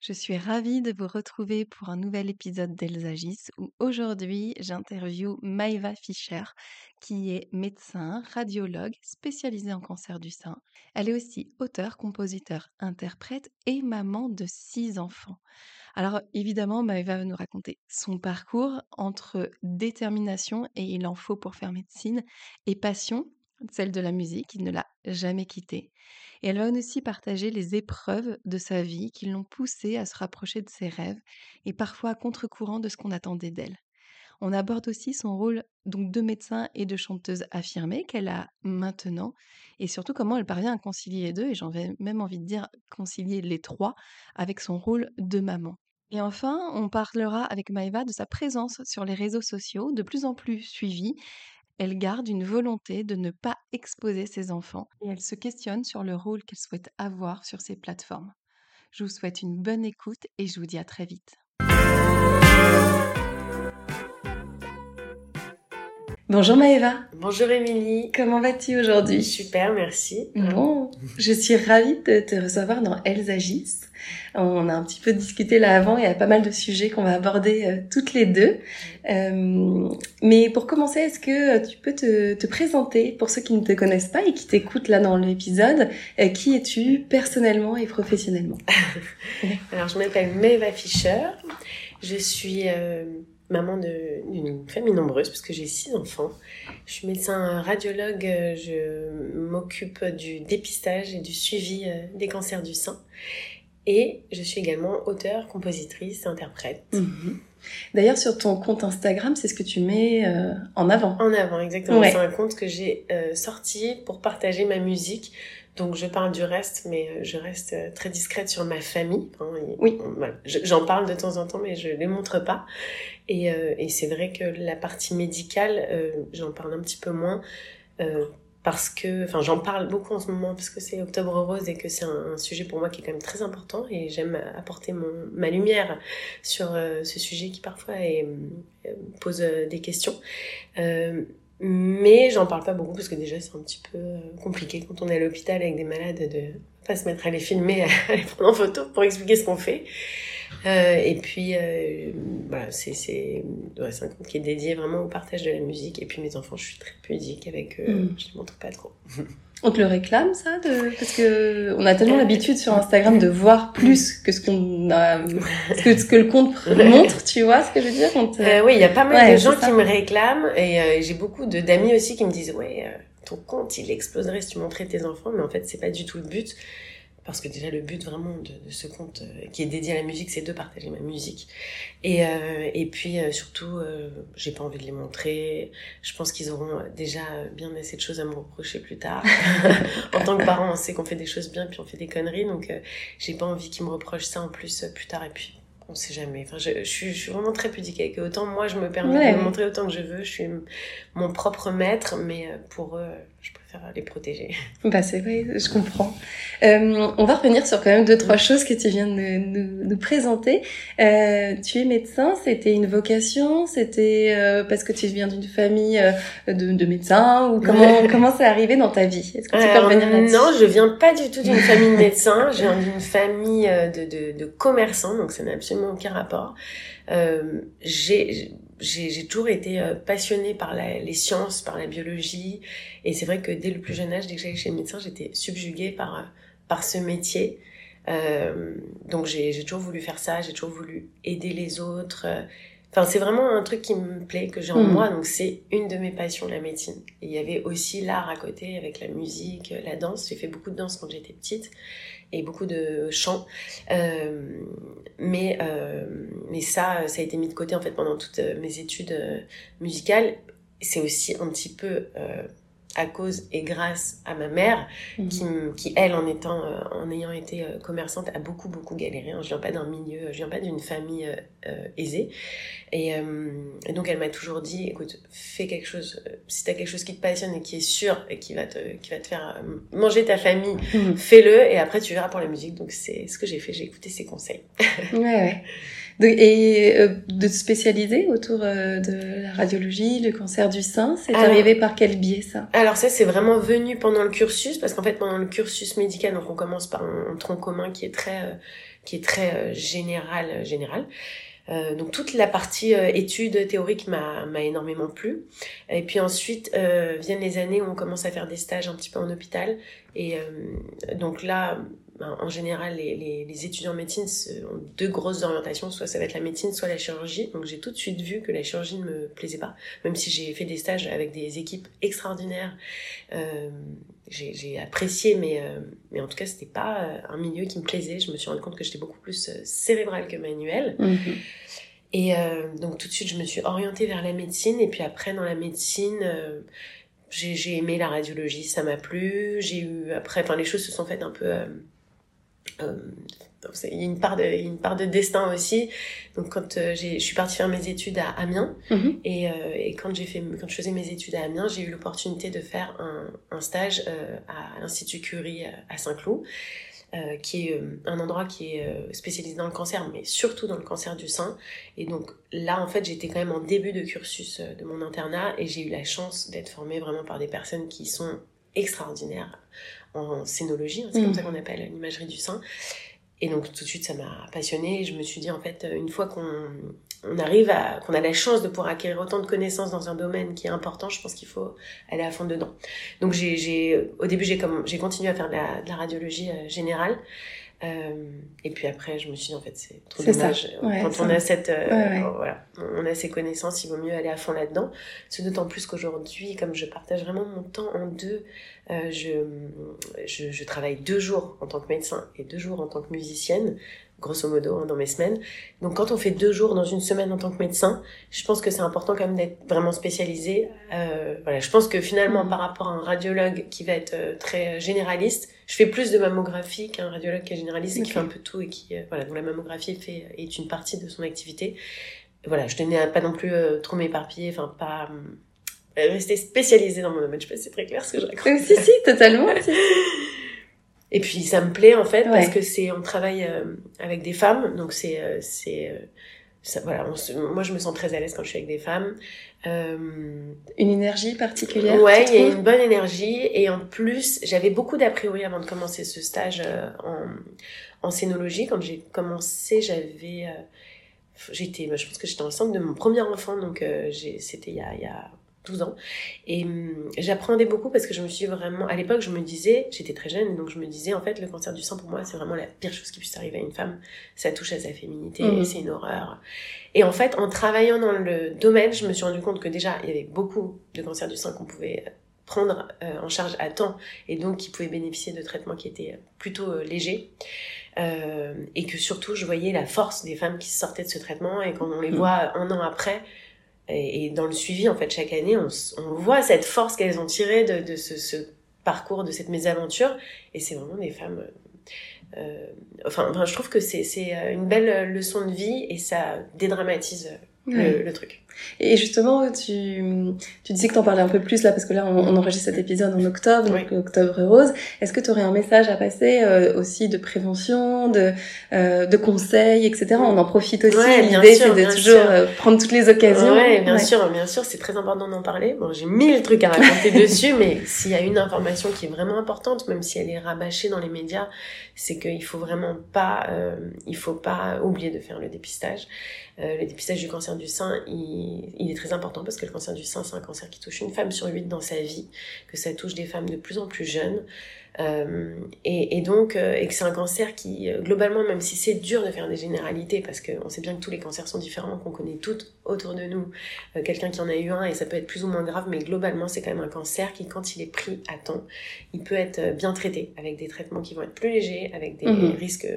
Je suis ravie de vous retrouver pour un nouvel épisode d'Elles où aujourd'hui j'interviewe Maëva Fischer qui est médecin, radiologue spécialisée en cancer du sein. Elle est aussi auteur, compositeur, interprète et maman de six enfants. Alors évidemment, Maëva va nous raconter son parcours entre détermination et il en faut pour faire médecine et passion, celle de la musique, qui ne l'a jamais quittée. Et elle va aussi partager les épreuves de sa vie qui l'ont poussée à se rapprocher de ses rêves et parfois à contre-courant de ce qu'on attendait d'elle. On aborde aussi son rôle donc de médecin et de chanteuse affirmée qu'elle a maintenant et surtout comment elle parvient à concilier les deux et j'en vais même envie de dire concilier les trois avec son rôle de maman. Et enfin, on parlera avec Maëva de sa présence sur les réseaux sociaux, de plus en plus suivie. Elle garde une volonté de ne pas exposer ses enfants et elle se questionne sur le rôle qu'elle souhaite avoir sur ces plateformes. Je vous souhaite une bonne écoute et je vous dis à très vite. Bonjour Maëva. Bonjour Émilie. Comment vas-tu aujourd'hui? Super, merci. Bon, je suis ravie de te recevoir dans Elles agissent. On a un petit peu discuté là avant, il y a pas mal de sujets qu'on va aborder euh, toutes les deux. Euh, mais pour commencer, est-ce que tu peux te, te, présenter pour ceux qui ne te connaissent pas et qui t'écoutent là dans l'épisode euh, Qui es-tu personnellement et professionnellement? Alors, je m'appelle Maëva Fischer. Je suis maman d'une famille nombreuse parce que j'ai six enfants. Je suis médecin radiologue, je m'occupe du dépistage et du suivi euh, des cancers du sein. Et je suis également auteure, compositrice, interprète. Mhm. D'ailleurs, sur ton compte Instagram, c'est ce que tu mets euh, en avant. En avant, exactement. C'est un compte que j'ai euh, sorti pour partager ma musique donc je parle du reste, mais euh, je reste euh, très discrète sur ma famille. oui. J'en parle de temps en temps, mais je ne les montre pas. Et, euh, et c'est vrai que la partie médicale, j'en parle un petit peu moins. parce que, enfin, j'en parle beaucoup en ce moment parce que c'est Octobre Rose et que c'est un, sujet pour moi qui est quand même très important et j'aime apporter mon, ma lumière sur ce sujet qui parfois pose des questions. Mais j'en parle pas beaucoup parce que déjà c'est un petit peu euh, compliqué quand on est à l'hôpital avec des malades de pas se mettre à les filmer, à les prendre en photo pour expliquer ce qu'on fait. Euh, et puis euh, voilà, c'est c'est ouais, un compte qui est dédié vraiment au partage de la musique. Et puis mes enfants, je suis très pudique avec eux, mm. je les montre pas trop. On te le réclame ça de... Parce que on a tellement l'habitude sur Instagram de voir plus que ce qu'on a, que ce que le compte montre, tu vois ce que je veux dire euh, Oui, il y a pas mal de gens qui me réclament et euh, j'ai beaucoup de d'amis aussi qui me disent ouais, euh, ton compte il exploserait si tu montrais tes enfants, mais en fait c'est pas du tout le but parce que déjà le but vraiment de, de ce compte euh, qui est dédié à la musique, c'est de partager ma musique. Et, euh, et puis euh, surtout, j'ai pas envie de les montrer. Je pense qu'ils auront déjà bien assez de choses à me reprocher plus tard. en tant que parent, on sait qu'on fait des choses bien, puis on fait des conneries, donc j'ai pas envie qu'ils me reprochent ça en plus plus tard. Et puis on sait jamais. Enfin, je, je, suis, je, suis, vraiment très pudique avec eux. Autant moi, je me permets de me montrer autant que je veux. Je suis mon propre maître, mais pour eux, je les protéger. Bah c'est vrai, je comprends. Euh, on va revenir sur quand même deux trois choses que tu viens de nous, nous, présenter. Euh, tu es médecin, c'était une vocation, c'était euh, parce que tu viens d'une famille de, de, médecins ou comment comment c'est arrivé dans ta vie? Est-ce que tu peux revenir là-dessus? Non, je viens pas du tout d'une famille de médecins. Je viens d'une famille de, de, de commerçants, donc ça n'a absolument aucun rapport. j'ai j'ai toujours été passionnée par les sciences, par la biologie. Et c'est vrai que dès le plus jeune âge, dès que j'allais chez le médecin, j'étais subjuguée par, euh, par ce métier. Euh, donc j'ai toujours voulu faire ça, j'ai toujours voulu aider les autres. Enfin, c'est vraiment un truc qui me plaît, que j'ai en hmm. moi. Donc c'est une de mes passions, la médecine. Et il y avait aussi l'art à côté, avec la musique, la danse. J'ai fait beaucoup de danse quand j'étais petite et beaucoup de chants. Euh, mais, euh, mais ça, ça a été mis de côté en fait pendant toutes mes études euh, musicales. C'est aussi un petit peu à cause et grâce à ma mère, Mhm. qui, qui elle, en étant, euh, en ayant été euh, commerçante, a beaucoup beaucoup galéré. hein. Je viens pas d'un milieu, je viens pas d'une famille euh, aisée, et, et donc elle m'a toujours dit, écoute, fais quelque chose. Si t'as quelque chose qui te passionne et qui est sûr et qui va te, qui va te faire manger ta famille, Mhm. fais-le et après tu verras pour la musique. Donc c'est ce que j'ai fait. J'ai écouté ses conseils. Ouais, ouais. Et euh, de te spécialiser autour euh, de la radiologie, le cancer du sein, c'est Alors- arrivé par quel biais ça? Alors ça, c'est vraiment venu pendant le cursus, parce qu'en fait, pendant le cursus médical, donc on commence par un, un tronc commun qui est très, euh, qui est très euh, général, euh, général. Euh, donc toute la partie euh, études théoriques m'a m'a énormément plu. Et puis ensuite euh, viennent les années où on commence à faire des stages un petit peu en hôpital. Et euh, donc là, ben, en général, les, les, les étudiants en médecine ont deux grosses orientations. Soit ça va être la médecine, soit la chirurgie. Donc j'ai tout de suite vu que la chirurgie ne me plaisait pas, même si j'ai fait des stages avec des équipes extraordinaires. Euh, j'ai apprécié, mais, euh, mais en tout cas, c'était pas euh, un milieu qui me plaisait. Je me suis rendu compte que j'étais beaucoup plus cérébrale que manuelle. Mhm. Et euh, donc tout de suite, je me suis orientée vers la médecine. Et puis après, dans la médecine, euh, j'ai j'ai aimé la radiologie, ça m'a plu. J'ai eu après, enfin les choses se sont faites un peu. euh, euh, donc, c'est- il y a une part de, une part de destin aussi. Donc quand euh, j'ai, je suis partie faire mes études à Amiens Mhm. et, euh, et quand j'ai fait, quand je faisais mes études à Amiens, j'ai eu l'opportunité de faire un, un stage euh, à l'Institut Curie euh, à Saint-Cloud, euh, qui est euh, un endroit qui est euh, spécialisé dans le cancer, mais surtout dans le cancer du sein. Et donc là, en fait, j'étais quand même en début de cursus euh, de mon internat et j'ai eu la chance d'être formée vraiment par des personnes qui sont extraordinaires en scénologie, hein, c'est comme ça qu'on appelle l'imagerie du sein. Et donc tout de suite, ça m'a passionnée. Et je me suis dit, en fait, une fois qu'on on arrive à, qu'on a la chance de pouvoir acquérir autant de connaissances dans un domaine qui est important, je pense qu'il faut aller à fond dedans. Donc j'ai, j'ai, au début, j'ai comme, j'ai continué à faire de la, de la radiologie euh, générale. Euh, et puis après, je me suis dit, en fait, c'est trop ça. dommage. Ouais, Quand ça. on a cette, euh, Ouais, voilà, on a ces connaissances, il vaut mieux aller à fond là-dedans. C'est d'autant plus qu'aujourd'hui, comme je partage vraiment mon temps en deux, euh, je, je, je travaille deux jours en tant que médecin et deux jours en tant que musicienne, grosso modo, hein, dans mes semaines. Donc quand on fait deux jours dans une semaine en tant que médecin, je pense que c'est important quand même d'être vraiment spécialisé. Euh, voilà, je pense que finalement, par rapport à un radiologue qui va être euh, très généraliste, je fais plus de mammographie qu'un radiologue qui est généraliste et qui fait un peu tout et qui, euh, voilà, dont la mammographie fait, est une partie de son activité. Voilà, je tenais à pas non plus euh, trop m'éparpiller, enfin pas euh, rester spécialisée dans mon domaine. Je sais pas si c'est très clair ce que je raconte. Euh, si, si, totalement. si, si. Et puis ça me plaît en fait parce que c'est on travaille euh, avec des femmes. Donc c'est euh, c'est euh, voilà on se- moi je me sens très à l'aise quand je suis avec des femmes. Euh, Une énergie particulière ouais il y a une bonne énergie. Et en plus j'avais beaucoup d'a priori avant de commencer ce stage euh, en en scénologie. Quand j'ai commencé j'avais euh, j'étais je pense que j'étais enceinte de mon premier enfant. Donc euh, c'était il y a il y a 12 ans et hum, j'apprenais beaucoup parce que je me suis vraiment à l'époque je me disais j'étais très jeune donc je me disais en fait le cancer du sein pour moi c'est vraiment la pire chose qui puisse arriver à une femme ça touche à sa féminité Mhm. c'est une horreur et en fait en travaillant dans le domaine je me suis rendu compte que déjà il y avait beaucoup de cancers du sein qu'on pouvait prendre euh, en charge à temps et donc qui pouvaient bénéficier de traitements qui étaient plutôt euh, légers euh, et que surtout je voyais la force des femmes qui sortaient de ce traitement et quand on les Mhm. voit un an après et, dans le suivi en fait chaque année on, voit cette force qu'elles ont tirée de, ce, parcours de cette mésaventure. Et c'est vraiment des femmes euh, euh, enfin, enfin je trouve que c'est euh, une belle leçon de vie et ça dédramatise Ouais. le, le truc Et justement, tu, tu disais que t'en parlais un peu plus là, parce que là, on, on enregistre cet épisode en octobre, donc Oui. octobre rose. Est-ce que tu aurais un message à passer euh, aussi de prévention, de, euh, de conseils, etc. On en profite aussi. Ouais, L'idée, c'est de toujours euh, prendre toutes les occasions. Ouais, bien Ouais. sûr, bien sûr, c'est très important d'en parler. Bon, j'ai mille trucs à raconter dessus, mais s'il y a une information qui est vraiment importante, même si elle est rabâchée dans les médias, c'est qu'il faut vraiment pas, euh, il faut pas oublier de faire le dépistage. Euh, le dépistage du cancer du sein, il, il est très important parce que le cancer du sein, c'est un cancer qui touche une femme sur huit dans sa vie, que ça touche des femmes de plus en plus jeunes. Euh, et, et donc, euh, et que c'est un cancer qui, euh, globalement, même si c'est dur de faire des généralités, parce qu'on sait bien que tous les cancers sont différents, qu'on connaît toutes autour de nous, euh, quelqu'un qui en a eu un, et ça peut être plus ou moins grave, mais globalement, c'est quand même un cancer qui, quand il est pris à temps, il peut être bien traité, avec des traitements qui vont être plus légers, avec des Mhm. risques,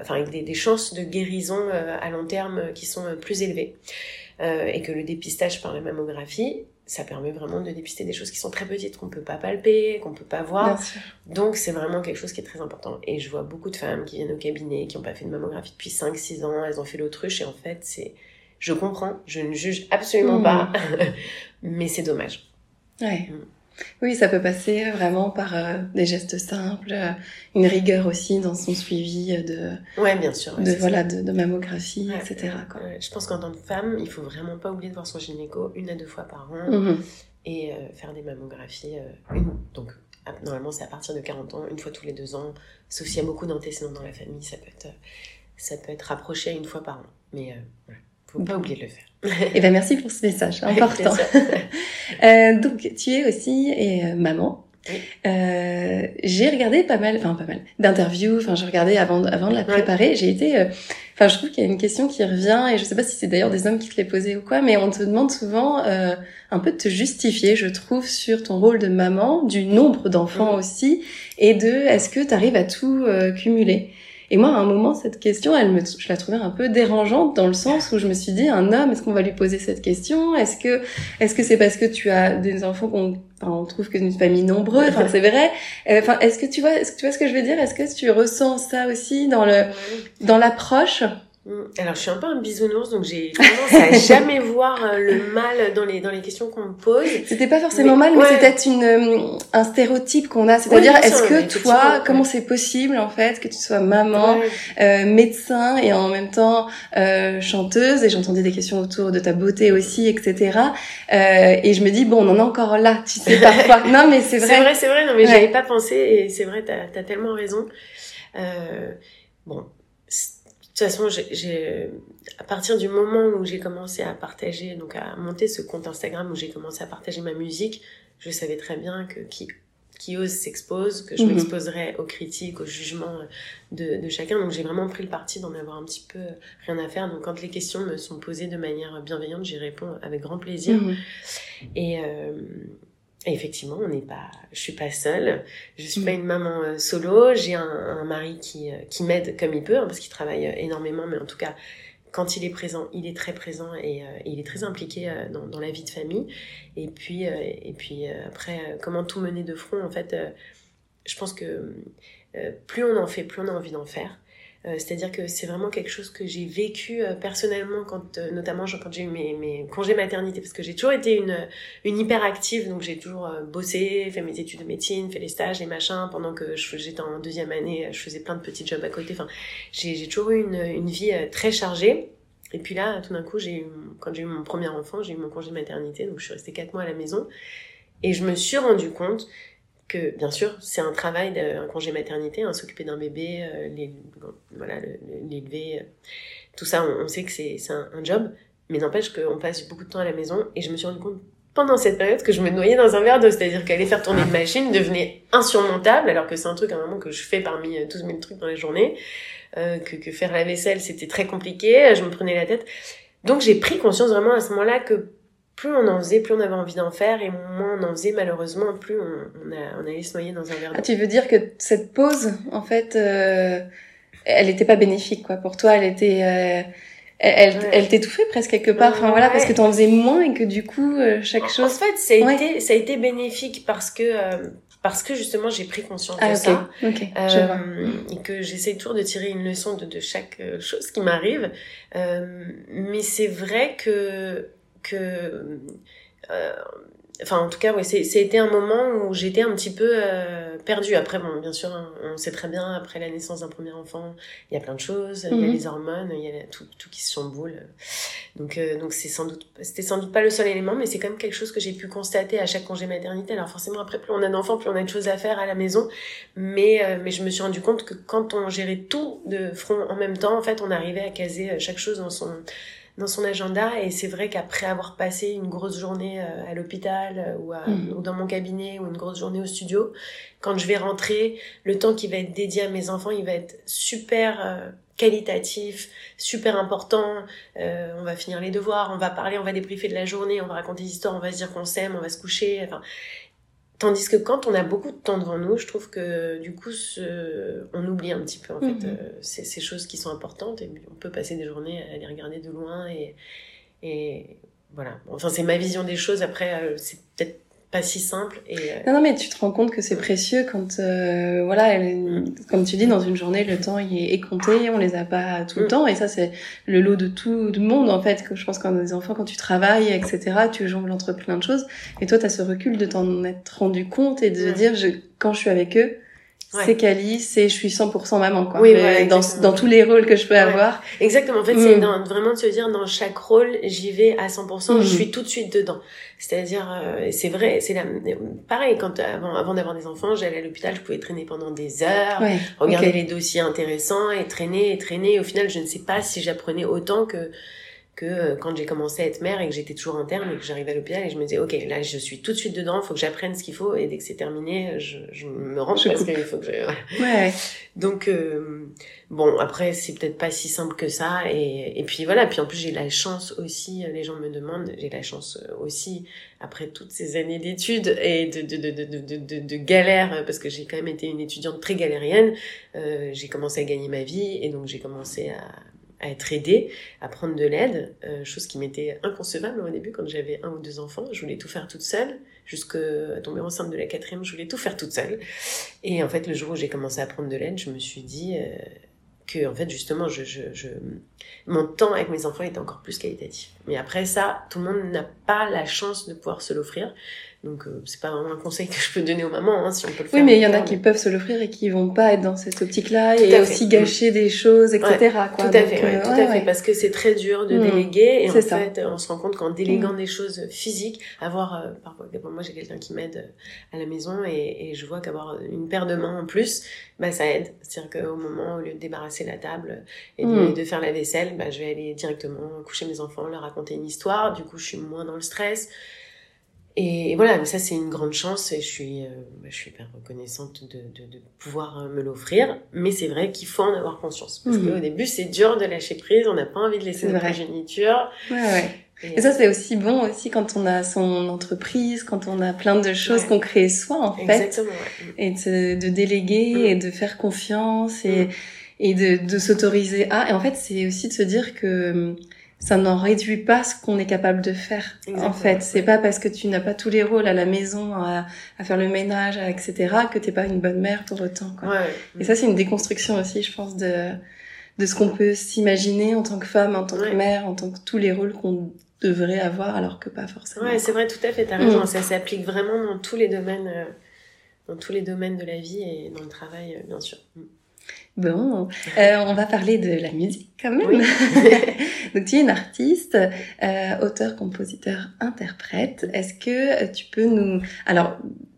enfin, avec des, des chances de guérison à long terme qui sont plus élevées. Et que le dépistage par la mammographie, ça permet vraiment de dépister des choses qui sont très petites, qu'on peut pas palper, qu'on peut pas voir. Donc c'est vraiment quelque chose qui est très important. Et je vois beaucoup de femmes qui viennent au cabinet, qui n'ont pas fait de mammographie depuis 5-6 ans, elles ont fait l'autruche et en fait c'est... Je comprends, je ne juge absolument pas, mmh. mais c'est dommage. Ouais. Mmh. Oui, ça peut passer vraiment par euh, des gestes simples, euh, une rigueur aussi dans son suivi de, ouais, bien sûr, de voilà, de, mammographie, etc. Quoi. je pense qu'en tant que femme, il faut vraiment pas oublier de voir son gynéco une à deux fois par an mhm. et euh, faire des mammographies. une, donc normalement c'est à partir de 40 ans, une fois tous les deux ans. Sauf s'il y a beaucoup d'antécédents dans la famille, ça peut être ça peut être rapproché à une fois par an. Mais faut pas oublier de le faire. Eh ben merci pour ce message important. euh, donc tu es aussi et, euh, maman. Euh, j'ai regardé pas mal, enfin pas mal d'interviews. Enfin, j'ai regardé avant, avant de la préparer. J'ai été, euh, enfin, je trouve qu'il y a une question qui revient et je sais pas si c'est d'ailleurs des hommes qui te l'ont posée ou quoi, mais on te demande souvent euh, un peu de te justifier, je trouve, sur ton rôle de maman, du nombre d'enfants aussi, et de est-ce que tu arrives à tout cumuler? Et moi, à un moment, cette question, elle me, je la trouvais un peu dérangeante dans le sens où je me suis dit, un homme, est-ce qu'on va lui poser cette question? Est-ce que, est-ce que c'est parce que tu as des enfants qu'on, enfin, on trouve que c'est une famille nombreuse? Enfin, c'est vrai. Euh, enfin, est-ce que tu vois, est-ce que tu vois ce que je veux dire? Est-ce que tu ressens ça aussi dans le, dans l'approche? Alors, je suis un peu un bisounours, donc j'ai tendance à jamais voir euh, le mal dans les, dans les questions qu'on me pose. C'était pas forcément mal, mais c'est peut-être une, euh, un stéréotype qu'on a. C'est-à-dire, est-ce que toi, comment c'est possible, en fait, que tu sois maman, euh, médecin et en même temps euh, chanteuse, et j'entendais des questions autour de ta beauté aussi, etc. Euh, et je me dis, bon, on en est encore là, tu sais, parfois. non, mais c'est vrai. C'est vrai, c'est vrai, non, mais j'avais pas pensé, et c'est vrai, t'as as tellement raison. bon, de toute façon, j'ai, à partir du moment où j'ai commencé à partager, donc à monter ce compte Instagram où j'ai commencé à partager ma musique, je savais très bien que qui, qui ose s'expose, que je mhm. m'exposerais aux critiques, aux jugements de, de chacun. Donc j'ai vraiment pris le parti d'en avoir un petit peu rien à faire. Donc quand les questions me sont posées de manière bienveillante, j'y réponds avec grand plaisir. Mhm. Et, euh, effectivement, on n'est pas, je suis pas seule. Je suis pas mm. une maman euh, solo. J'ai un, mari qui, euh, qui m'aide comme il peut, hein, parce qu'il travaille euh, énormément, mais en tout cas, quand il est présent, il est très présent et, il est très impliqué dans, dans, la vie de famille. Et puis, et puis après, comment tout mener de front, en fait, je pense que plus on en fait, plus on a envie d'en faire. Euh, c'est-à-dire que c'est vraiment quelque chose que j'ai vécu euh, personnellement, quand, euh, notamment quand j'ai eu mes, mes, congés maternité, parce que j'ai toujours été une, une hyperactive, donc j'ai toujours bossé, fait mes études de médecine, fait les stages, les machins, pendant que j'étais en deuxième année, je faisais plein de petits jobs à côté. Enfin, j'ai toujours eu une, une vie très chargée. Et puis là, tout d'un coup, eu, quand j'ai eu mon premier enfant, j'ai eu mon congé maternité, donc je suis restée quatre mois à la maison. Et je me suis rendu compte que bien sûr c'est un travail d'un congé maternité hein, s'occuper d'un bébé euh, voilà l'élever euh, tout ça on, sait que c'est un, un, job mais n'empêche qu'on passe beaucoup de temps à la maison et je me suis rendu compte pendant cette période que je me noyais dans un verre d'eau c'est-à-dire qu'aller faire tourner une machine devenait insurmontable alors que c'est un truc à un moment que je fais parmi 12 euh, 000 trucs dans la journée euh, que, que faire la vaisselle c'était très compliqué je me prenais la tête. Donc j'ai pris conscience vraiment à ce moment-là que plus on en faisait, plus on avait envie d'en faire, et moins on en faisait, malheureusement, plus on, a, on allait se noyer dans un verre ah, tu veux dire que cette pause, en fait, euh, elle n'était pas bénéfique, quoi. Pour toi, elle était... Euh, elle, elle t'étouffait presque quelque part, enfin voilà, parce que tu en faisais moins et que du coup, euh, chaque chose... En fait, ça a, été, ça a été bénéfique parce que... parce que justement j'ai pris conscience de ah, ça. Et que j'essaie toujours de tirer une leçon de, de chaque chose qui m'arrive. Mais c'est vrai que que euh, enfin en tout cas ouais c'était un moment où j'étais un petit peu euh, perdue. Après bon bien sûr hein, on sait très bien après la naissance d'un premier enfant il y a plein de choses il y a mhm. les hormones il y a tout, tout qui se chamboule. Donc euh, donc c'est sans doute c'était sans doute pas le seul élément mais c'est quand même quelque chose que j'ai pu constater à chaque congé maternité. Alors forcément après plus on a d'enfants plus on a de choses à faire à la maison. Mais mais je me suis rendu compte que quand on gérait tout de front en même temps en fait on arrivait à caser chaque chose dans son dans son agenda. Et c'est vrai qu'après avoir passé une grosse journée euh, à l'hôpital euh, ou, mm. ou, dans mon cabinet ou une grosse journée au studio, quand je vais rentrer, le temps qui va être dédié à mes enfants, il va être super euh, qualitatif, super important. on va finir les devoirs, on va parler, on va débriefer de la journée, on va raconter des histoires, on va se dire qu'on s'aime, on va se coucher. Enfin, Tandis que quand on a beaucoup de temps devant nous, je trouve que du coup, ce... on oublie un petit peu en fait mhm. euh, ces, ces, choses qui sont importantes et on peut passer des journées à les regarder de loin et, Et voilà. Enfin, c'est ma vision des choses. Après, c'est peut-être pas si simple. Et, euh, Non, non, mais tu te rends compte que c'est précieux quand, euh, voilà, comme tu dis, dans une journée, le temps il est compté, on les a pas tout le mm. temps, et ça c'est le lot de tout le monde en fait. Que je pense quand des enfants, quand tu travailles, etc., tu jongles entre plein de choses, et toi tu as ce recul de t'en être rendu compte et de dire, je, quand je suis avec eux, c'est Cali, c'est je suis 100% maman quoi. Oui, dans, dans tous les rôles que je peux avoir. Exactement. En fait, c'est mm. vraiment de se dire dans chaque rôle, j'y vais à 100%, je mm. suis tout de suite dedans. C'est-à-dire, euh, c'est vrai, c'est la, pareil quand avant, avant d'avoir des enfants, j'allais à l'hôpital, je pouvais traîner pendant des heures, regarder les dossiers intéressants et traîner et traîner. au final, je ne sais pas si j'apprenais autant que que euh, quand j'ai commencé à être mère et que j'étais toujours interne et que j'arrivais à l'hôpital et je me disais ok là je suis tout de suite dedans il faut que j'apprenne ce qu'il faut et dès que c'est terminé je, je me rends parce qu'il faut que je ouais. donc euh, bon après c'est peut-être pas si simple que ça et, et puis voilà puis en plus j'ai la chance aussi les gens me demandent j'ai la chance aussi après toutes ces années d'études et de de, de, de, de, de, galère parce que j'ai quand même été une étudiante très galérienne euh, j'ai commencé à gagner ma vie et donc j'ai commencé à à être aidée, à prendre de l'aide, euh, chose qui m'était inconcevable au début quand j'avais un ou deux enfants. Je voulais tout faire toute seule, jusqu'à tomber enceinte de la quatrième, je voulais tout faire toute seule. Et en fait, le jour où j'ai commencé à prendre de l'aide, je me suis dit euh, que, en fait, justement, mon temps avec mes enfants était encore plus qualitatif. Mais après ça, tout le monde n'a pas la chance de pouvoir se l'offrir. Donc euh, c'est pas vraiment un conseil que je peux donner aux mamans, hein, si on peut le faire. Oui, mais il y en a qui peuvent se l'offrir et qui vont pas être dans cette optique-là et aussi gâcher des choses, etc. quoi. Tout à fait, euh, tout à fait, parce que c'est très dur de mmh. déléguer et en fait, on se rend compte qu'en déléguant mmh. des choses physiques, avoir euh, parfois, moi j'ai quelqu'un qui m'aide à la maison et, et je vois qu'avoir une paire de mains en plus, bah ça aide. C'est-à-dire qu'au moment au lieu de débarrasser la table et de, mmh. de faire la vaisselle, bah je vais aller directement coucher mes enfants, leur raconter une histoire. Du coup, je suis moins dans le stress. Et voilà, mais ça c'est une grande chance et je suis, euh, bah, je suis hyper reconnaissante de, de, de pouvoir euh, me l'offrir. Mais c'est vrai qu'il faut en avoir conscience. Parce mmh. qu'au début c'est dur de lâcher prise, on n'a pas envie de laisser notre progéniture. Ouais, ouais. Et, ça c'est aussi bon aussi quand on a son entreprise, quand on a plein de choses qu'on crée soi en fait. Exactement, ouais. Et de, de déléguer mmh. et de faire confiance et, mmh. et de, de s'autoriser à. Et en fait c'est aussi de se dire que ça n'en réduit pas ce qu'on est capable de faire. En fait, c'est pas parce que tu n'as pas tous les rôles à la maison, à, à faire le ménage, etc., que t'es pas une bonne mère pour autant. Quoi. Ouais. Et ça, c'est une déconstruction aussi, je pense, de de ce qu'on peut s'imaginer en tant que femme, en tant que mère, en tant que tous les rôles qu'on devrait avoir, alors que pas forcément. Ouais, c'est vrai, tout à fait. T'as raison. Mm. Ça s'applique vraiment dans tous les domaines, euh, dans tous les domaines de la vie et dans le travail, euh, bien sûr. Mm. Bon, euh, on va parler de la musique quand même. Oui. Donc tu es une artiste, euh, auteur, compositeur, interprète. Est-ce que tu peux nous... Alors,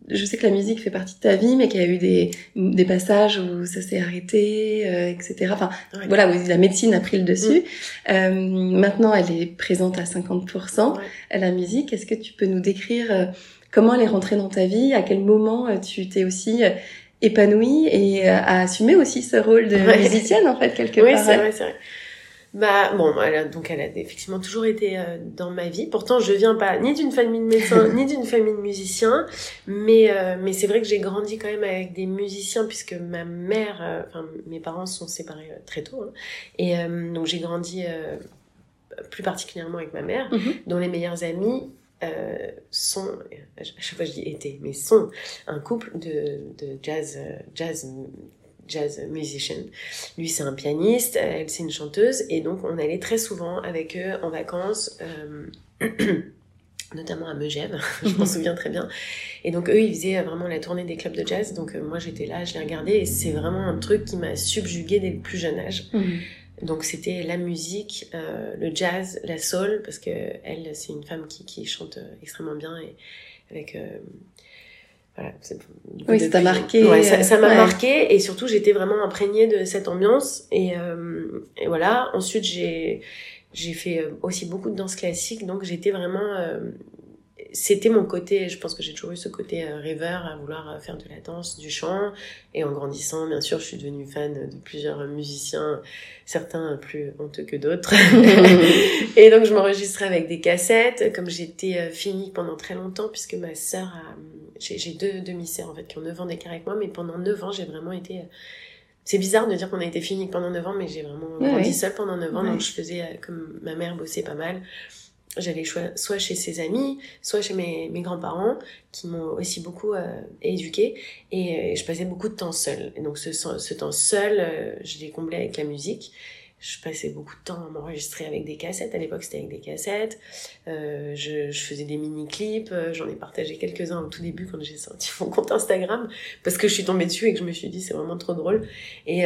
je sais que la musique fait partie de ta vie, mais qu'il y a eu des, des passages où ça s'est arrêté, euh, etc. Enfin, voilà, où la médecine a pris le dessus. Mm. Euh, maintenant, elle est présente à 50%. La musique, est-ce que tu peux nous décrire euh, comment elle est rentrée dans ta vie? À quel moment euh, tu t'es aussi épanouie et euh, à assumer aussi ce rôle de musicienne en fait quelque oui, part. Oui, c'est vrai, c'est vrai. Bah bon, elle a, donc elle a effectivement toujours été euh, dans ma vie. Pourtant, je viens pas ni d'une famille de médecins ni d'une famille de musiciens, mais euh, mais c'est vrai que j'ai grandi quand même avec des musiciens puisque ma mère, enfin mes parents sont séparés très tôt, hein, et donc j'ai grandi plus particulièrement avec ma mère, mm-hmm. dont les meilleurs amis euh, sont, à chaque fois je dis été, mais sont un couple de, de jazz, jazz, jazz musician. Lui c'est un pianiste, elle c'est une chanteuse, et donc on allait très souvent avec eux en vacances. Euh, notamment à Megève, je m'en souviens très bien. Et donc eux, ils faisaient vraiment la tournée des clubs de jazz. Donc euh, moi, j'étais là, je les regardais, et c'est vraiment un truc qui m'a subjuguée dès le plus jeune âge. Mhm. Donc c'était la musique, euh, le jazz, la soul, parce que elle, c'est une femme qui, qui chante euh, extrêmement bien et avec euh, voilà. Oui, ça t'a marqué. Ouais, ça m'a marqué et surtout j'étais vraiment imprégnée de cette ambiance et, et voilà. Ensuite j'ai j'ai fait aussi beaucoup de danse classique, donc j'étais vraiment c'était mon côté, je pense que j'ai toujours eu ce côté euh, rêveur à vouloir euh, faire de la danse, du chant. Et en grandissant, bien sûr, je suis devenue fan de plusieurs musiciens, certains plus honteux que d'autres. et donc, je m'enregistrais avec des cassettes. Comme j'étais euh, finique pendant très longtemps, puisque ma sœur a... J'ai deux demi-sœurs, en fait, qui ont 9 ans d'écart avec moi. Mais pendant 9 ans, j'ai vraiment été... C'est bizarre de dire qu'on a été finique pendant 9 ans, mais j'ai vraiment grandi seule pendant 9 ans. Donc, je faisais, comme ma mère bossait pas mal, j'allais soit chez ses amis, soit chez mes, mes grands-parents, qui m'ont aussi beaucoup euh, éduquée, et euh, je passais beaucoup de temps seule. Et donc ce, ce temps seul, euh, je l'ai comblé avec la musique. Je passais beaucoup de temps à m'enregistrer avec des cassettes. À l'époque, c'était avec des cassettes. Euh, je, je, faisais des mini-clips. J'en ai partagé quelques-uns au tout début quand j'ai sorti mon compte Instagram, parce que je suis tombée dessus et que je me suis dit c'est vraiment trop drôle. Et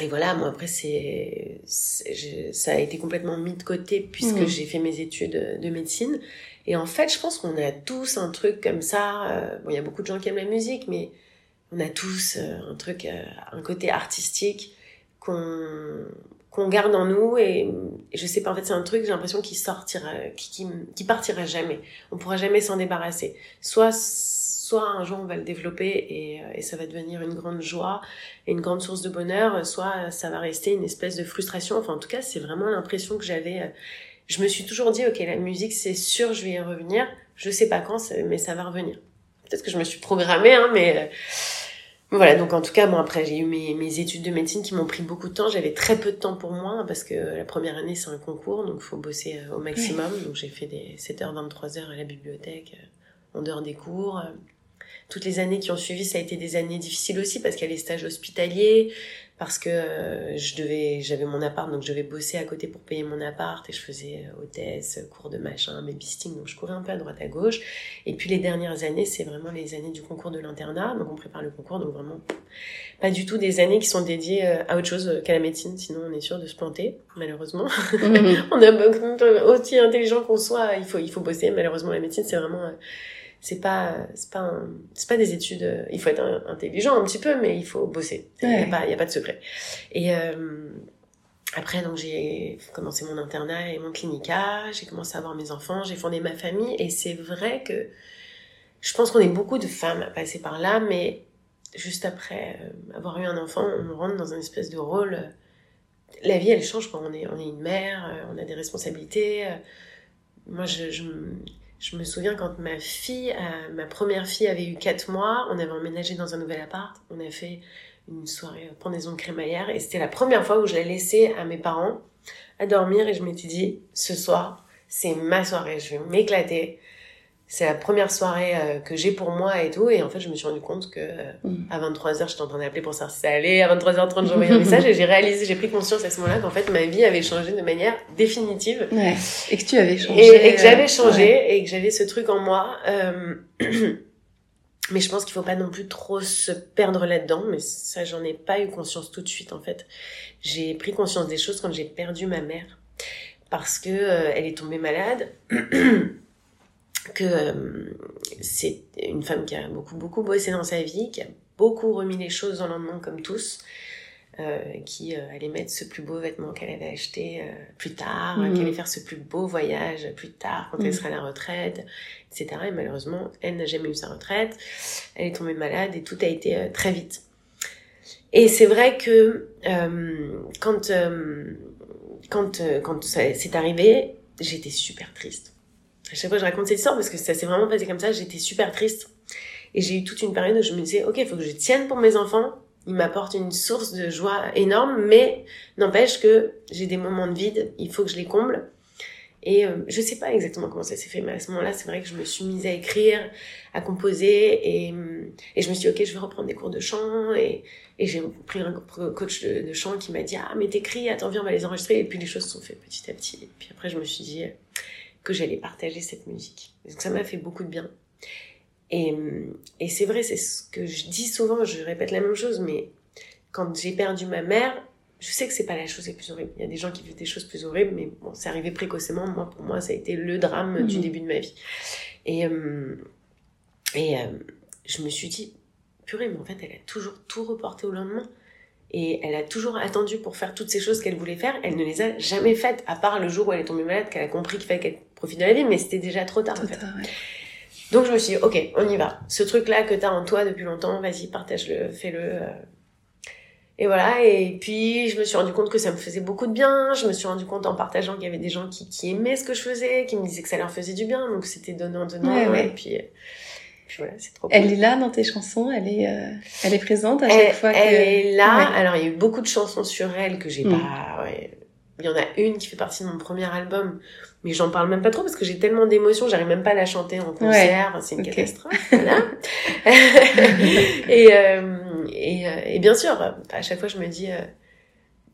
et voilà, moi après c'est, ça a été complètement mis de côté puisque mmh. j'ai fait mes études de médecine. Et en fait, je pense qu'on a tous un truc comme ça. Euh, bon, il y a beaucoup de gens qui aiment la musique, mais on a tous euh, un truc, euh, un côté artistique qu'on qu'on garde en nous et, je sais pas en fait c'est un truc j'ai l'impression qu'il sortira qui, qui, qui partira jamais on pourra jamais s'en débarrasser soit soit un jour on va le développer et, euh, et, ça va devenir une grande joie et une grande source de bonheur, soit ça va rester une espèce de frustration. Enfin, en tout cas, c'est vraiment l'impression que j'avais. Euh, je me suis toujours dit, ok, la musique, c'est sûr, je vais y revenir. Je sais pas quand, mais ça va revenir. Peut-être que je me suis programmée, hein, mais euh, voilà. Donc en tout cas, bon après, j'ai eu mes, mes, études de médecine qui m'ont pris beaucoup de temps. J'avais très peu de temps pour moi parce que la première année, c'est un concours, donc il faut bosser au maximum. Donc j'ai fait des 7h, 23h à la bibliothèque en dehors des cours toutes les années qui ont suivi, ça a été des années difficiles aussi parce qu'il y a les stages hospitaliers, parce que euh, je devais, j'avais mon appart, donc je devais bosser à côté pour payer mon appart et je faisais euh, hôtesse, cours de machin, babysitting, donc je courais un peu à droite à gauche. Et puis les dernières années, c'est vraiment les années du concours de l'internat, donc on prépare le concours, donc vraiment pas du tout des années qui sont dédiées euh, à autre chose qu'à la médecine, sinon on est sûr de se planter, malheureusement. Mhm. on a aussi intelligent qu'on soit, il faut il faut bosser. Malheureusement, la médecine c'est vraiment c'est pas c'est pas c'est pas des études il faut être intelligent un petit peu mais il faut bosser. Il y a pas il y a pas de secret. Et euh, après donc j'ai commencé mon internat et mon clinica j'ai commencé à avoir mes enfants j'ai fondé ma famille et c'est vrai que je pense qu'on est beaucoup de femmes à passer par là mais juste après euh, avoir eu un enfant on rentre dans une espèce de rôle la vie elle change quand on est on est une mère euh, on a des responsabilités moi je, je je me souviens quand ma fille, euh, ma première fille avait eu 4 mois, on avait emménagé dans un nouvel appart, on a fait une soirée pendaison crémaillère et c'était la première fois où je l'ai laissée à mes parents à dormir et je m'étais dit, ce soir, c'est ma soirée, je vais m'éclater, c'est la première soirée euh, que j'ai pour moi et tout. Et en fait, je me suis rendu compte que euh, mm. à 23h, j'étais en train d'appeler pour savoir si ça allait. À 23h30, j'envoyais un message et j'ai réalisé, j'ai pris conscience à ce moment-là qu'en fait, ma vie avait changé de manière définitive. Ouais. Et que tu avais changé. Et, que j'avais changé et que j'avais ce truc en moi. Euh... mais je pense qu'il faut pas non plus trop se perdre là-dedans. Mais ça, j'en ai pas eu conscience tout de suite, en fait. J'ai pris conscience des choses quand j'ai perdu ma mère. Parce que euh, elle est tombée malade. que euh, c'est une femme qui a beaucoup beaucoup bossé dans sa vie, qui a beaucoup remis les choses au lendemain comme tous, euh, qui euh, allait mettre ce plus beau vêtement qu'elle avait acheté euh, plus tard, mmh. qui allait faire ce plus beau voyage plus tard quand elle mmh. sera à la retraite, etc. Et malheureusement, elle n'a jamais eu sa retraite, elle est tombée malade et tout a été très vite. Et c'est vrai que quand quand quand c'est arrivé, j'étais super triste à chaque fois je raconte cette histoire parce que ça s'est vraiment passé comme ça, j'étais super triste. Et j'ai eu toute une période où je me disais, ok, il faut que je tienne pour mes enfants. Ils m'apportent une source de joie énorme, mais n'empêche que j'ai des moments de vide, il faut que je les comble. Et euh, je sais pas exactement comment ça s'est fait, mais à ce moment-là, c'est vrai que je me suis mise à écrire, à composer, et, et je me suis dit, ok, je vais reprendre des cours de chant, et, j'ai pris un coach de, chant qui m'a dit, ah, mais t'écris, attends, viens, on va les enregistrer, et puis les choses se sont faites petit à petit. Et puis après, je me suis dit, que j'allais partager cette musique. Donc ça m'a fait beaucoup de bien. Et, et c'est vrai, c'est ce que je dis souvent, je répète la même chose, mais quand j'ai perdu ma mère, je sais que c'est pas la chose la plus horrible. Il y a des gens qui vivent des choses plus horribles, mais bon, c'est arrivé précocement. Moi, pour moi, ça a été le drame du mhm. début de ma vie. Et, euh, et euh, je me suis dit, purée, mais en fait, elle a toujours tout reporté au lendemain. Et elle a toujours attendu pour faire toutes ces choses qu'elle voulait faire. Elle ne les a jamais faites, à part le jour où elle est tombée malade, qu'elle a compris qu'il fallait qu'elle profite de la vie, mais c'était déjà trop tard en fait. Donc je me suis dit, ok, on y va. Ce truc-là que t'as en toi depuis longtemps, vas-y, partage-le, fais-le. Euh. Et voilà, et puis je me suis rendu compte que ça me faisait beaucoup de bien. Je me suis rendu compte en partageant qu'il y avait des gens qui, qui aimaient ce que je faisais, qui me disaient que ça leur faisait du bien. Donc c'était donnant, donnant. Et puis elle est là dans tes chansons, elle est, euh, elle est présente à chaque fois. Elle est là. Alors il y a eu beaucoup de chansons sur elle que j'ai mm. pas. Ouais. Il y en a une qui fait partie de mon premier album, mais j'en parle même pas trop parce que j'ai tellement d'émotions, j'arrive même pas à la chanter en concert, c'est une catastrophe. Voilà. et, euh, et, euh, et, bien sûr, à chaque fois je me dis, euh,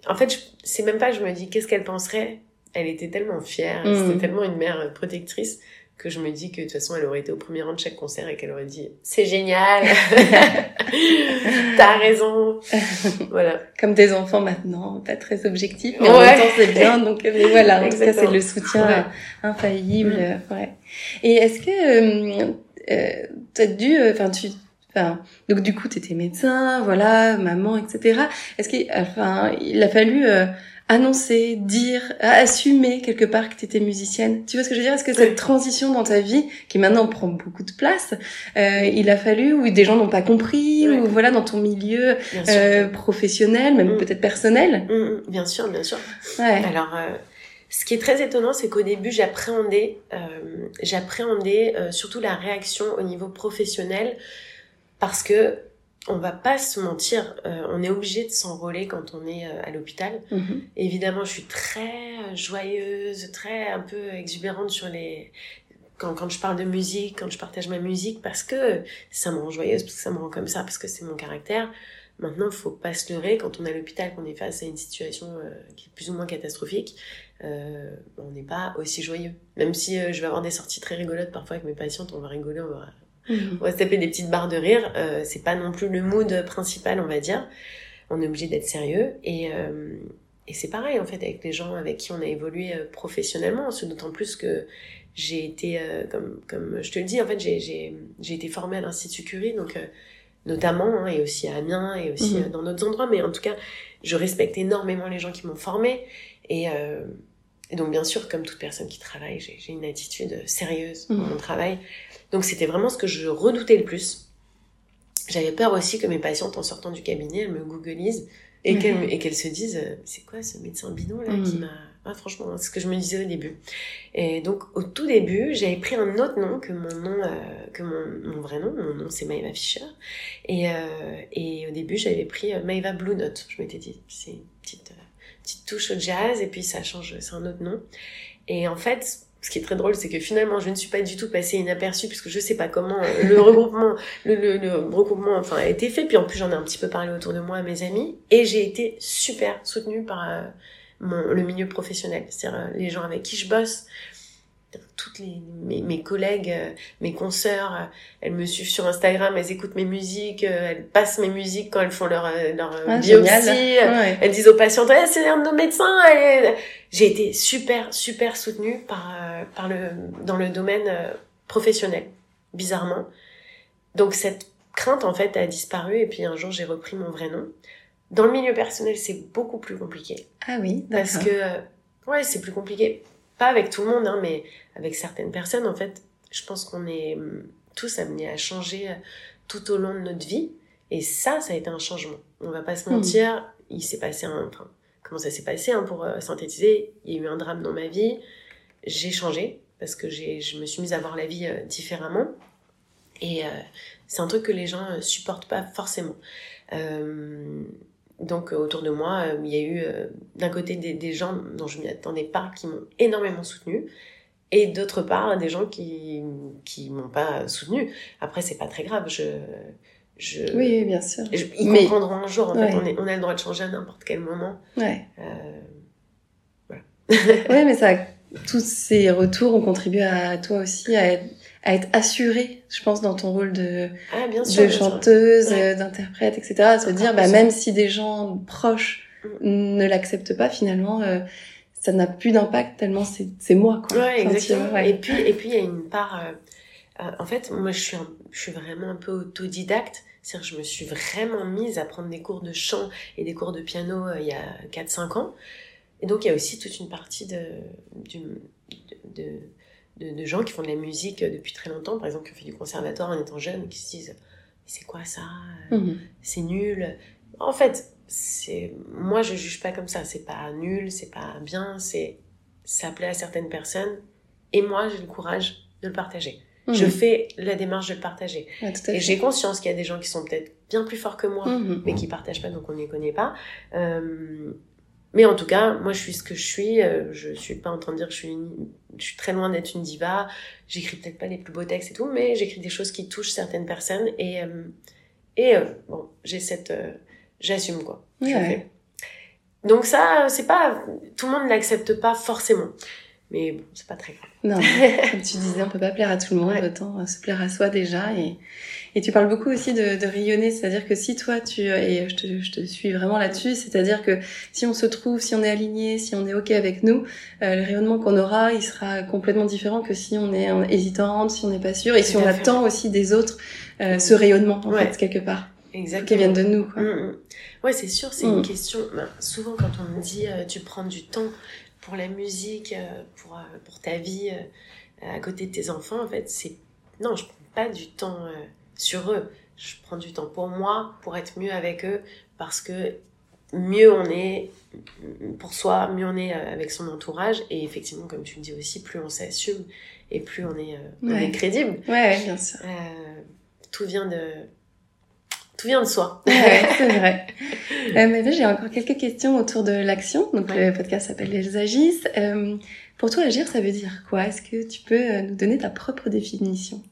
en fait, c'est même pas, je me dis, qu'est-ce qu'elle penserait? Elle était tellement fière, mm. c'était tellement une mère protectrice que je me dis que de toute façon elle aurait été au premier rang de chaque concert et qu'elle aurait dit c'est génial. T'as raison. Voilà. Comme tes enfants maintenant pas très objectifs mais en même temps c'est bien donc mais voilà en tout cas c'est le soutien infaillible mm. ouais. Et est-ce que euh, euh, t'as dû euh, enfin tu Enfin, donc du coup, tu étais médecin, voilà, maman, etc. Est-ce qu'il, enfin, il a fallu euh, annoncer, dire, assumer quelque part que tu étais musicienne. Tu vois ce que je veux dire? Est-ce que cette transition dans ta vie, qui maintenant prend beaucoup de place, euh, il a fallu, ou des gens n'ont pas compris, ou voilà, dans ton milieu euh, professionnel, même mm. peut-être personnel mm, mm. Bien sûr, bien sûr. Ouais. Alors, euh, ce qui est très étonnant, c'est qu'au début, j'appréhendais, euh, j'appréhendais euh, surtout la réaction au niveau professionnel, parce que on va pas se mentir, euh, on est obligé de s'enrôler quand on est euh, à l'hôpital. Mhm. Évidemment, je suis très euh, joyeuse, très un peu exubérante sur les quand, quand je parle de musique, quand je partage ma musique, parce que ça me rend joyeuse, parce que ça me rend comme ça, parce que c'est mon caractère. Maintenant, il faut pas se leurrer quand on est à l'hôpital, qu'on est face à une situation qui est plus ou moins catastrophique. on n'est pas aussi joyeux. Même si je vais avoir des sorties très rigolotes parfois avec mes patientes, on va rigoler, on va on va se taper des petites barres de rire. Euh, c'est pas non plus le mood principal, on va dire. On est obligé d'être sérieux. Et, euh, et c'est pareil, en fait, avec les gens avec qui on a évolué euh, professionnellement. D'autant plus que j'ai été, euh, comme, comme je te le dis, en fait, j'ai été formée à l'Institut Curie, donc notamment, hein, et aussi à Amiens, et aussi mhm. dans d'autres endroits. Mais en tout cas, je respecte énormément les gens qui m'ont formée. Et, et, donc, bien sûr, comme toute personne qui travaille, j'ai une attitude sérieuse dans mhm. mon travail. Donc c'était vraiment ce que je redoutais le plus. J'avais peur aussi que mes patientes, en sortant du cabinet, elles me googlisent et mhm. qu'elles se disent euh, c'est quoi ce médecin bidon là qui mhm. m'a ah, franchement c'est ce que je me disais au début et donc au tout début j'avais pris un autre nom que mon nom euh, que mon, mon, vrai nom mon nom c'est Maeva Fischer et, euh, et au début j'avais pris Maeva Blue Note je m'étais dit c'est une petite petite touche au jazz et puis ça change c'est un autre nom et en fait ce qui est très drôle, c'est que finalement, je ne suis pas du tout passée inaperçue puisque je sais pas comment euh, le regroupement, le, le, le, regroupement, enfin, a été fait. Puis en plus, j'en ai un petit peu parlé autour de moi à mes amis et j'ai été super soutenue par euh, mon, le milieu professionnel, c'est-à-dire euh, les gens avec qui je bosse, toutes les, mes, mes collègues, euh, mes consoeurs, euh, elles me suivent sur Instagram, elles écoutent mes musiques, euh, elles passent mes musiques quand elles font leur, leur ah, biopsie, elles disent aux patientes, eh, c'est un de nos médecins. J'ai été super, super soutenue par, par le, dans le domaine professionnel, bizarrement. Donc cette crainte, en fait, a disparu et puis un jour, j'ai repris mon vrai nom. Dans le milieu personnel, c'est beaucoup plus compliqué. Ah oui, Parce que, ouais, c'est plus compliqué pas avec tout le monde, hein, mais avec certaines personnes, en fait, je pense qu'on est hum, tous amenés à changer euh, tout au long de notre vie. Et ça, ça a été un changement. On va pas se mentir, il s'est passé un... Enfin, comment ça s'est passé hein, pour euh, synthétiser Il y a eu un drame dans ma vie. J'ai changé parce que j'ai, je me suis mise à voir la vie euh, différemment. Et c'est un truc que les gens supportent pas forcément. Donc euh, autour de moi, euh, il y a eu euh, d'un côté des, gens dont je m'y attendais pas, qui m'ont énormément soutenu, et d'autre part des gens qui qui m'ont pas soutenu. Après c'est pas très grave, je je oui bien sûr. ils comprendront un jour. En fait, on, est, on a le droit de changer à n'importe quel moment. Ouais. voilà. ouais, mais ça, tous ces retours ont contribué à toi aussi à être à être assurée, je pense, dans ton rôle de, ah, bien sûr, de chanteuse, d'interprète, etc. À se dire, bah, même si des gens proches mm. ne l'acceptent pas, finalement, euh, ça n'a plus d'impact tellement c'est moi, quoi. Ouais, exactement. Et puis, et puis, il y a une part, euh, euh, en fait, moi, je suis, je suis vraiment un peu autodidacte. C'est-à-dire, je me suis vraiment mise à prendre des cours de chant et des cours de piano il y a 4-5 ans. Et donc, il y a aussi toute une partie de, de, de de, gens qui font de la musique depuis très longtemps, par exemple qui ont fait du conservatoire en étant jeune, qui se disent c'est quoi ça mhm. C'est nul? En fait, c'est moi je juge pas comme ça. C'est pas nul, c'est pas bien, c'est ça plaît à certaines personnes. Et moi j'ai le courage de le partager. Mhm. Je fais la démarche de le partager. et j'ai conscience qu'il y a des gens qui sont peut-être bien plus forts que moi, mhm. mais qui partagent pas, donc on ne les connaît pas. Euh, mais en tout cas, moi, je suis ce que je suis. Euh, je suis pas en train de dire que je suis, je suis très loin d'être une diva. J'écris peut-être pas les plus beaux textes et tout, mais j'écris des choses qui touchent certaines personnes. Et, euh, et euh, bon, j'ai cette, j'assume quoi. Donc ça, c'est pas, tout le monde l'accepte pas forcément. Mais bon, c'est pas très grave. Non, comme tu disais, on peut pas plaire à tout le monde, autant se plaire à soi déjà. Et, et tu parles beaucoup aussi de, de rayonner, c'est-à-dire que si toi, tu et je te, je te suis vraiment là-dessus, c'est-à-dire que si on se trouve, si on est aligné, si on est ok avec nous, euh, le rayonnement qu'on aura, il sera complètement différent que si on est hésitante, si on n'est pas sûr, et si on attend aussi des autres euh, ce rayonnement en fait quelque part. Exactement. Qui viennent de nous. Quoi. Mm, mm. Ouais, c'est sûr, c'est une mm. question. Ben, souvent, quand on me dit euh, tu prends du temps pour la musique, euh, pour, euh, pour ta vie à côté de tes enfants, en fait, c'est. Non, je prends pas du temps sur eux. Je prends du temps pour moi, pour être mieux avec eux, parce que mieux on est pour soi, mieux on est avec son entourage. Et effectivement, comme tu le dis aussi, plus on s'assume et plus on est, on est crédible. Ouais, bien sûr. tout vient de tout vient de soi. Ouais, c'est vrai. euh, mais j'ai encore quelques questions autour de l'action. Donc le podcast s'appelle Les agissent. Euh, pour toi, agir, ça veut dire quoi? Est-ce que tu peux euh, nous donner ta propre définition?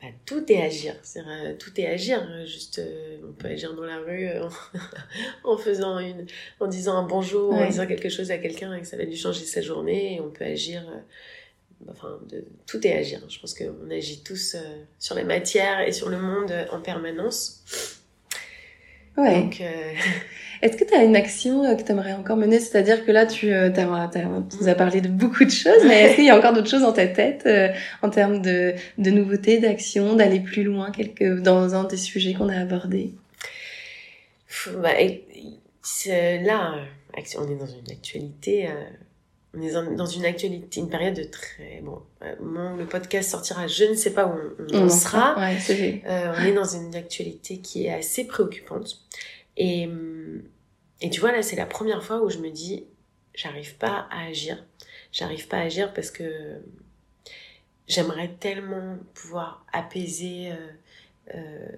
Bah, tout est agir, c'est tout est agir. Juste, euh, on peut agir dans la rue euh, en, faisant une, en disant un bonjour, en disant quelque chose à quelqu'un et que ça va lui changer sa journée. Et on peut agir enfin, de, tout est agir. Je pense qu'on agit tous euh, sur les matières et sur le monde euh, en permanence. Ouais. Donc, euh... Est-ce que tu as une action euh, que tu aimerais encore mener? C'est-à-dire que là, tu, nous as parlé de beaucoup de choses, mais est-ce qu'il y a encore d'autres choses dans ta tête en termes de, de nouveautés, d'actions, d'aller plus loin quelque, dans un des sujets qu'on a abordés? Bah, Là, on est dans une actualité on est dans une actualité, une période de très bon. Euh, le podcast sortira, je ne sais pas où on, sera. euh, on est dans une actualité qui est assez préoccupante. Et, hum, et tu vois là, c'est la première fois où je me dis, j'arrive pas à agir. J'arrive pas à agir parce que j'aimerais tellement pouvoir apaiser. Euh, euh,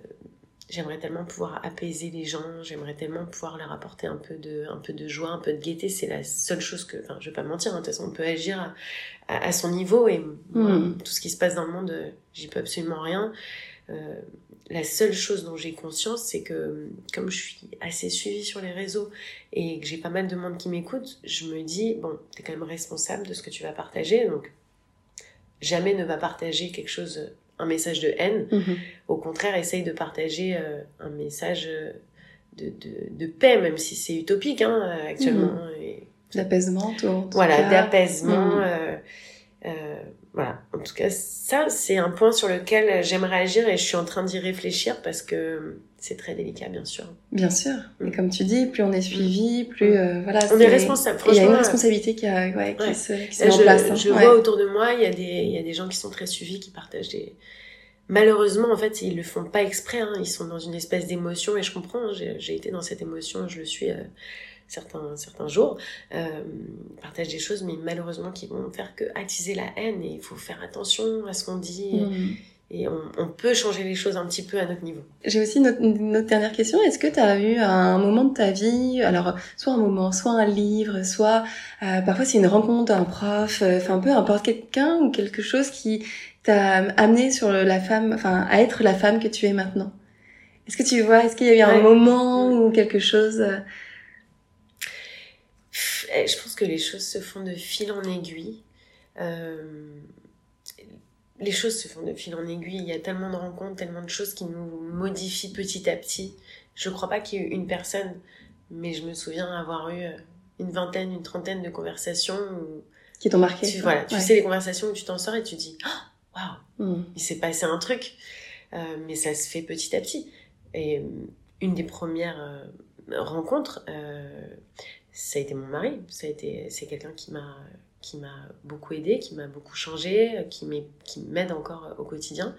j'aimerais tellement pouvoir apaiser les gens, j'aimerais tellement pouvoir leur apporter un peu de, un peu de joie, un peu de gaieté. C'est la seule chose que, enfin, je vais pas mentir, hein, de toute façon, on peut agir à, son niveau et hmm. tout ce qui se passe dans le monde, j'y peux absolument rien. Euh, la seule chose dont j'ai conscience, c'est que comme je suis assez suivie sur les réseaux et que j'ai pas mal de monde qui m'écoute, je me dis, bon, t'es quand même responsable de ce que tu vas partager, donc jamais ne va partager quelque chose un message de haine. Mhm. Au contraire, essaye de partager euh, un message euh, de, de, de, paix, même si c'est utopique hein, euh, actuellement. Mhm. D'apaisement, Voilà, d'apaisement. Mhm. voilà, en tout cas, ça, c'est un point sur lequel j'aimerais agir et je suis en train d'y réfléchir parce que c'est très délicat, bien sûr. Bien sûr. Et mm. comme tu dis, plus on est suivi, plus mm. voilà. On est, responsable. Il y a une responsabilité qui, a, ouais, qui se, qui se met en place. Hein. Je vois autour de moi, il y a des, il y a des gens qui sont très suivis, qui partagent des, malheureusement, en fait, ils le font pas exprès. Hein. Ils sont dans une espèce d'émotion et je comprends. Hein. J'ai été dans cette émotion, je le suis euh, certains certains jours. Euh, ils partagent des choses, mais malheureusement, qui vont faire que attiser la haine. Et il faut faire attention à ce qu'on dit. Mm. Et on, peut changer les choses un petit peu à notre niveau. J'ai aussi une autre, dernière question. Est-ce que tu as eu un moment de ta vie, alors soit un moment, soit un livre, soit euh, parfois c'est une rencontre, un prof, enfin peu importe quelqu'un ou quelque chose qui t'a amené sur la femme, enfin, à être la femme que tu es maintenant? Est-ce que tu vois, est-ce qu'il y a eu un moment ou quelque chose euh? eh, Je pense que les choses se font de fil en aiguille. Euh, les choses se font de fil en aiguille. Il y a tellement de rencontres, tellement de choses qui nous modifient petit à petit. Je ne crois pas qu'il y ait eu une personne, mais je me souviens avoir eu euh, une vingtaine, une trentaine de conversations qui t'ont marqué. Tu, voilà, tu sais les conversations où tu t'en sors et tu dis, oh, waouh, hmm. il s'est passé un truc. Euh, mais ça se fait petit à petit. Et euh, une des premières euh, rencontres, ça a été mon mari. Ça a été, c'est quelqu'un qui m'a qui m'a beaucoup aidé, qui m'a beaucoup changé, qui m'aide encore au quotidien.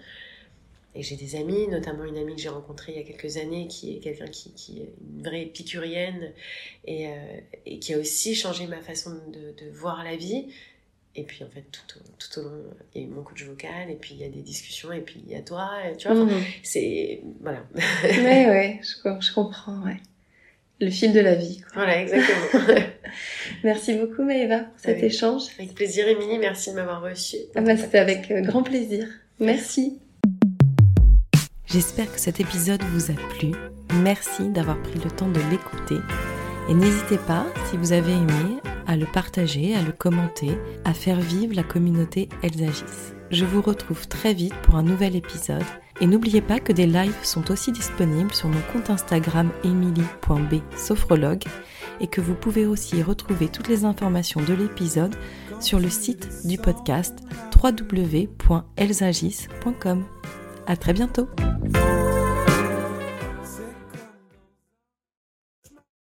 Et j'ai des amis, notamment une amie que j'ai rencontrée il y a quelques années, qui est quelqu'un qui, qui, est une vraie épicurienne et, et, qui a aussi changé ma façon de, de voir la vie. Et puis en fait, tout, tout au long, il y a eu mon coach vocal, et puis il y a des discussions, et puis il y a toi, tu vois, mhm. c'est. Voilà. ouais, ouais, je, je comprends, ouais. Le fil de la vie. Quoi. Voilà, exactement. Merci beaucoup Maëva pour cet Avec- échange. Avec plaisir, Émilie. Merci de m'avoir reçue. Ah bah, C'était avec euh, grand plaisir. Merci. J'espère que cet épisode vous a plu. Merci d'avoir pris le temps de l'écouter. Et n'hésitez pas, si vous avez aimé, à le partager, à le commenter, à faire vivre la communauté Elsagis. Je vous retrouve très vite pour un nouvel épisode. Et n'oubliez pas que des lives sont aussi disponibles sur mon compte Instagram emily.b sophrologue et que vous pouvez aussi retrouver toutes les informations de l'épisode sur le site du podcast www.elsagis.com. À très bientôt!